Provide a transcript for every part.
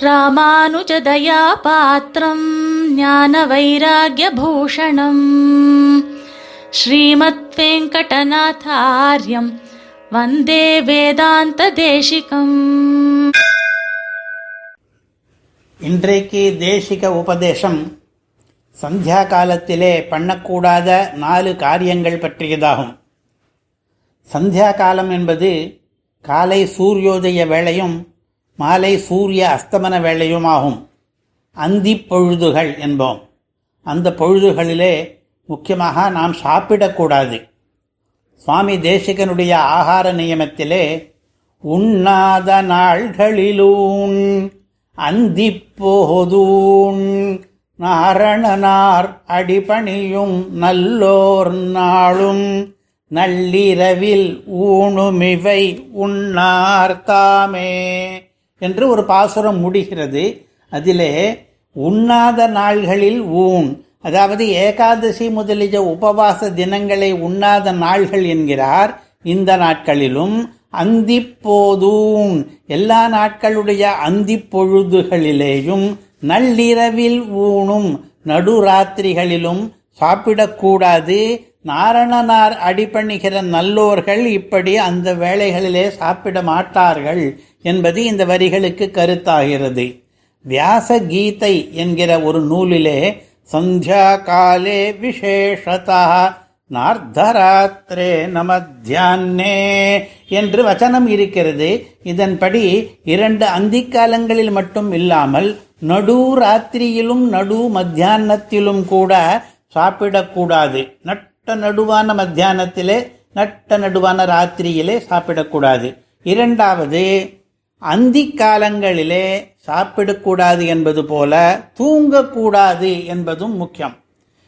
ராமானுஜதயாபாத்திரம் ஞான வைராகியபூஷணம் ஸ்ரீமத் வெங்கடநாதாரியம் வந்தே வேதாந்த தேசிகம் இன்றைக்கு தேசிக உபதேசம் சந்தியா காலத்திலே பண்ணக்கூடாத நாலு காரியங்கள் பற்றியதாகும். சந்தியா காலம் என்பது காலை சூரியோதய வேளையும் மாலை சூரிய அஸ்தமன வேளையும் ஆகும். அந்தி பொழுதுகள் என்போம். அந்த பொழுதுகளிலே முக்கியமாக நாம் சாப்பிடக்கூடாது. சுவாமி தேசிகனுடைய ஆகார நியமத்திலே உண்ணாத நாள்களிலூன் அந்திப்போதூன் நாரணனார் அடிபணியும் நல்லோர் நாளும் நள்ளிரவில் ஊணுமிவை உண்ணார்த்தாமே என்று ஒரு பாசுரம் முடிகிறது. அதிலே உண்ணாத நாள்களில் ஊன். அதாவது ஏகாதசி முதலிய உபவாச தினங்களை உண்ணாத நாள்கள் என்கிறார். இந்த நாட்களிலும் அந்திப்போதூன். எல்லா நாட்களுடைய அந்தி பொழுதுகளிலேயும் நள்ளிரவில் ஊனும் நடுராத்திரிகளிலும் சாப்பிடக்கூடாது. நாரணனார் அடிபணிகிற நல்லோர்கள் இப்படி அந்த வேளைகளிலே சாப்பிட மாட்டார்கள் என்பது இந்த வரிகளுக்கு கருத்தாகிறது. வியாச கீதை என்கிற ஒரு நூலிலே சந்தியா காலே விசேஷதா நார்த்தராத்திரே நமத்தியானே என்று வச்சனம் இருக்கிறது. இதன்படி இரண்டு அந்திக்காலங்களில் மட்டும் இல்லாமல் நடு ராத்திரியிலும் நடு மத்தியானத்திலும் கூட சாப்பிடக்கூடாது. நட் நட்ட நடுவான மத்தியானத்திலே நட்ட நடுவான ராத்திரியிலே சாப்பிடக்கூடாது. இரண்டாவது அந்தி காலங்களிலே சாப்பிடக்கூடாது என்பது போல தூங்கக்கூடாது என்பதும் முக்கியம்.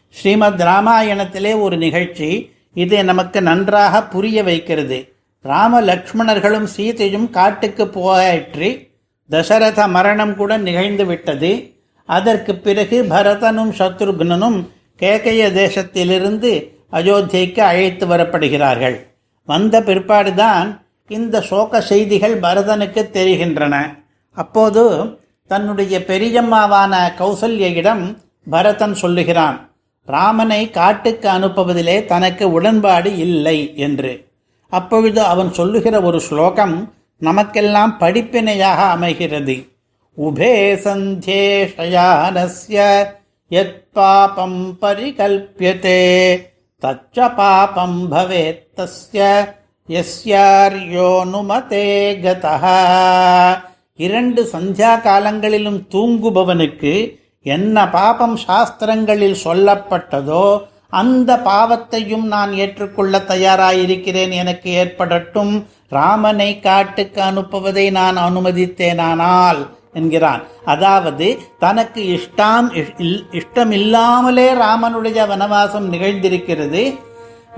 ஸ்ரீமத் ராமாயணத்திலே ஒரு நிகழ்ச்சி இதை நமக்கு நன்றாக புரிய வைக்கிறது. ராம லக்ஷ்மணர்களும் சீதையும் காட்டுக்கு போயிற்று தசரத மரணம் கூட நிகழ்ந்து விட்டது. அதற்கு பிறகு பரதனும் சத்ருக்னனும் கேகைய தேசத்திலிருந்து அயோத்தியைக்கு அழைத்து வரப்படுகிறார்கள். வந்த பிற்பாடுதான் இந்த சோக செய்திகள் பரதனுக்கு தெரிகின்றன. அப்போது தன்னுடைய பெரியம்மாவான கௌசல்யிடம் பரதன் சொல்லுகிறான் ராமனை காட்டுக்கு அனுப்புவதிலே தனக்கு உடன்பாடு இல்லை என்று. அப்பொழுது அவன் சொல்லுகிற ஒரு ஸ்லோகம் நமக்கெல்லாம் படிப்பினையாக அமைகிறது. உபே சந்தேஷயானஸ்ய யத் பாபம் பரிகல்பியதே தச்ச பாபம் பவேத் தஸ்ய கதா இரண்டு சந்தியா காலங்களிலும் தூங்குபவனுக்கு என்ன பாபம் சாஸ்திரங்களில் சொல்லப்பட்டதோ அந்த பாவத்தையும் நான் ஏற்றுக்கொள்ள தயாராயிருக்கிறேன் எனக்கு ஏற்படட்டும். ராமனை காட்டுக்கு அனுப்புவதை நான் அனுமதித்தேனானால் என்கிறான். அதாவது தனக்கு இஷ்டம் இஷ்டமில்லாமலே ராமனுடைய வனவாசம் நிகழ்ந்திருக்கிறது.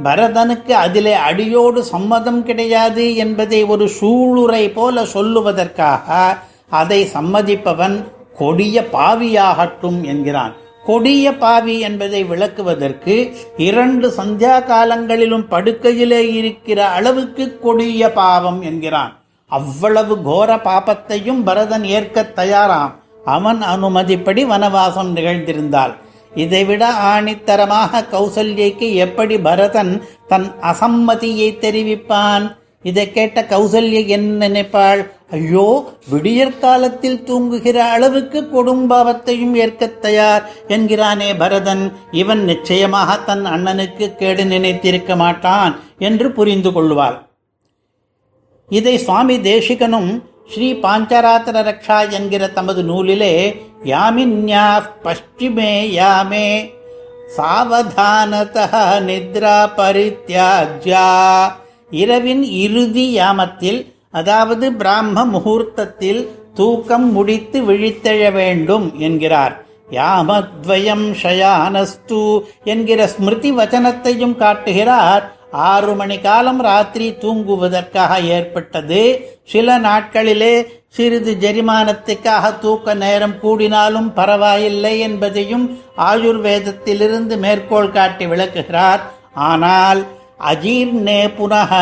பரதனுக்கு அதிலே அடியோடு சம்மதம் கிடையாது என்பதை ஒரு சூளுரை போல சொல்லுவதற்காக அதை சம்மதிப்பவன் கொடிய பாவியாகட்டும் என்கிறான். கொடிய பாவி என்பதை விளக்குவதற்கு இரண்டு சந்தியா காலங்களிலும் படுக்கையிலே இருக்கிற அளவுக்கு கொடிய பாவம் என்கிறான். அவ்வளவு கோர பாபத்தையும் பரதன் ஏற்க தயாராம். அவன் அனுமதிப்படி வனவாசம் நிகழ்ந்திருந்தாள். இதைவிட ஆணித்தரமாக கௌசல்யைக்கு எப்படி பரதன் தன் அசம்மதியை தெரிவிப்பான்? இதை கேட்ட கௌசல்ய என்ன நினைப்பாள்? ஐயோ விடியற்காலத்தில் தூங்குகிற அளவுக்கு கொடும்பாவத்தையும் ஏற்க தயார் என்கிறானே பரதன். இவன் நிச்சயமாக தன் அண்ணனுக்கு கேடு நினைத்திருக்க மாட்டான் என்று புரிந்து கொள்வாள். இதை சுவாமி தேசிகனும் ஸ்ரீ பாஞ்சராத்திர ரக்ஷா என்கிற தமது நூலிலே யாமின்யா பஷ்டிமே யாமே சாவதானத நித்ரா பரித்யாஜ்யா இரவின் இறுதி யாமத்தில் அதாவது பிராம முகூர்த்தத்தில் தூக்கம் முடித்து விழித்தெழ வேண்டும் என்கிறார். யாமத்வயம் ஷயானஸ்து என்கிற ஸ்மிருதி வச்சனத்தையும் காட்டுகிறார் ஆறு மணி காலம் ராத்திரி தூங்குவதற்காக ஏற்பட்டது. சில நாட்களிலே சிறிது ஜெரிமானத்துக்காக தூக்க நேரம் கூடினாலும் பரவாயில்லை என்பதையும் ஆயுர்வேதத்திலிருந்து மேற்கோள் காட்டி விளக்குகிறார். ஆனால் அஜீர்ணே புனः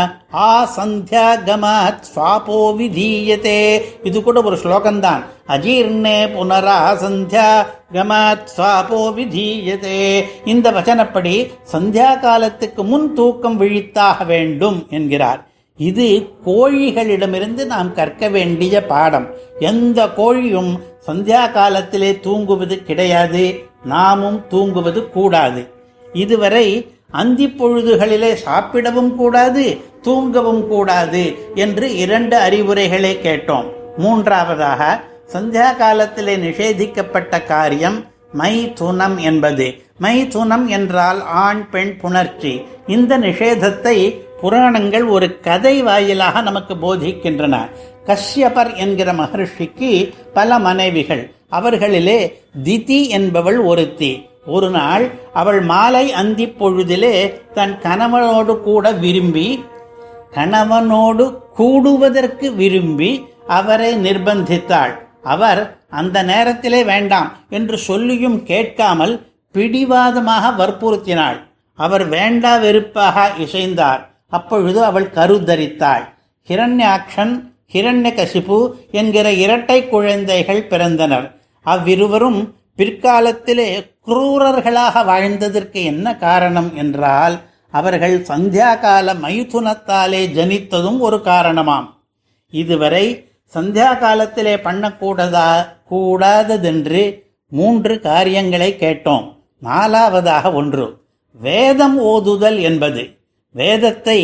ஆ சந்தியாகமாத் ஸ்வாபோ விதீயதே இது கூட ஒரு ஸ்லோகம்தான் அஜீர்ணே புனரா சந்தியா கமாத் ஸ்வாபோ விதீயதே இந்த வச்சனப்படி சந்தியா காலத்துக்கு முன் தூக்கம் விழித்தாக வேண்டும் என்கிறார் இது கோழிகளிடமிருந்து நாம் கற்க வேண்டிய பாடம் எந்த கோழியும் சந்தியா காலத்திலே தூங்குவது கிடையாது நாமும் தூங்குவது கூடாது இதுவரை அந்தி பொழுதுகளிலே சாப்பிடவும் கூடாது தூங்கவும் கூடாது என்று இரண்டு அறிவுரைகளை கேட்டோம். மூன்றாவதாக சந்தியா காலத்திலே நிஷேதிக்கப்பட்ட காரியம் மை துனம் என்பது. மை துனம் என்றால் ஆண் பெண் புணர்ச்சி. இந்த நிஷேதத்தை புராணங்கள் ஒரு கதை வாயிலாக நமக்கு போதிக்கின்றன. கஷ்யபர் என்கிற மகர்ஷிக்கு பல மனைவிகள் அவர்களிலே திதி என்பவள் ஒருத்தி. ஒரு நாள் அவள் மாலை அந்தி பொழுதிலே தன் கணவனோடு கூட விரும்பி கணவனோடு கூடுவதற்கு விரும்பி அவரை நிர்பந்தித்தாள். அவர் அந்த நேரத்திலே வேண்டாம் என்று சொல்லியும் கேட்காமல் பிடிவாதமாக வற்புறுத்தினாள். அவர் வேண்டா வெறுப்பாக இசைந்தார். அப்பொழுது அவள் கருதரித்தாள் ஹிரண்யாக்ஷன் ஹிரண்யகசிபு என்கிற இரட்டை குழந்தைகள் பிறந்தனர். அவ்விருவரும் பிற்காலத்திலே குரூரர்களாக வாழ்ந்ததற்கு என்ன காரணம் என்றால் அவர்கள் சந்தியா கால மைதுனத்தாலே ஜனித்ததும் ஒரு காரணமாம். இதுவரை சந்தியா காலத்திலே பண்ணக்கூடதா கூடாததென்று மூன்று காரியங்களை கேட்டோம். நாலாவதாக ஒன்று வேதம் ஓதுதல் என்பது. வேதத்தை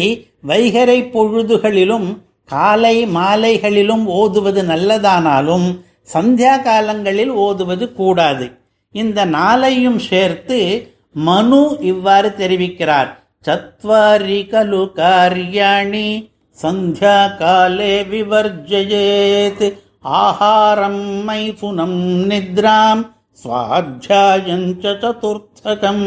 வைகரை பொழுதுகளிலும் காலை மாலைகளிலும் ஓதுவது நல்லதானாலும் சந்தியா காலங்களில் ஓதுவது கூடாது. இந்த நாளையும் சேர்த்து மனு இவ்வாறு தெரிவிக்கிறார். சத்வாரி கலு காரியாணி சந்தியா காலே விவர்ஜயேத் ஆஹாரம் மைதுனம் நித்ராம் சுவாத்தியாயஞ்ச சதுர்த்தகம்.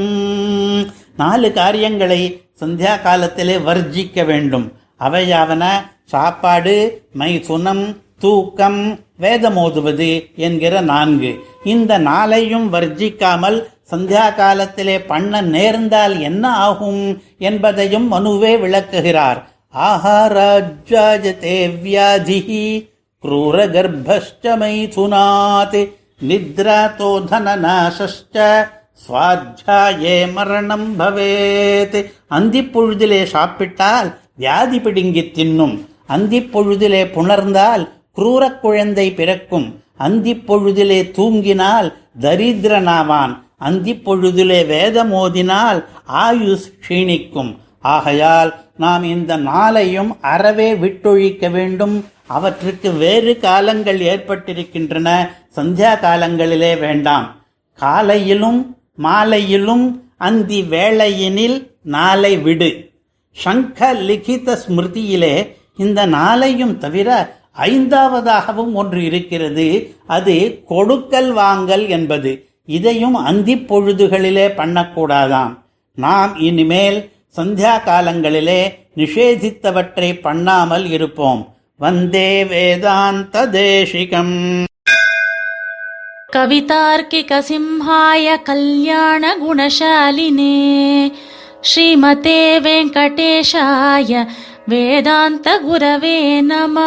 நாலு காரியங்களை சந்தியா காலத்திலே வர்ஜிக்க வேண்டும். அவையாவன சாப்பாடு மைதுனம் தூக்கம் வேதமோதுவது என்கிற நான்கு இந்த நாளையும் வர்ஜிக்காமல் சந்தியா காலத்திலே பண்ண நேர்ந்தால் என்ன ஆகும் என்பதையும் மனுவே விளக்குகிறார் ஆஹாராஜாஜதே வியாதிஹி क्रूरगर्भश्च मैथुनात् निद्रातो धननाशश्च சுவாத்தியாயே மரணம் பவேத் அந்திப் பொழுதிலே சாப்பிட்டால் வியாதி பிடுங்கி தின்னும் அந்திப் பொழுதிலே புணர்ந்தால் குரூரக் குழந்தை பிறக்கும். அந்திப்பொழுதிலே தூங்கினால் தரித்திரனாவான். அந்திப்பொழுதிலே வேதம் ஓதினால் ஆயுஸ் க்ஷீணிக்கும். ஆகையால் நாம் இந்த நாளையும் அறவே விட்டொழிக்க வேண்டும். அவற்றுக்கு வேறு காலங்கள் ஏற்பட்டிருக்கின்றன. சந்தியா காலங்களிலே வேண்டாம். காலையிலும் மாலையிலும் அந்தி வேளையினில் நாளை விடு. சங்க லிகித ஸ்மிருதியிலே இந்த நாளையும் தவிர ஐந்தாவதாகவும் ஒன்று இருக்கிறது அது கொடுக்கல் வாங்கல் என்பது இதையும் அந்தி பொழுதுகளிலே பண்ணக்கூடாதாம் நாம் இனிமேல் சந்தியா காலங்களிலே நிஷேதித்தவற்றை பண்ணாமல் இருப்போம் வந்தே வேதாந்த தேசிகம் कवितार्किकसिंहाय कल्याणगुणशालिने श्रीमते वेङ्कटेशाय వేదాంత గురవే నమ.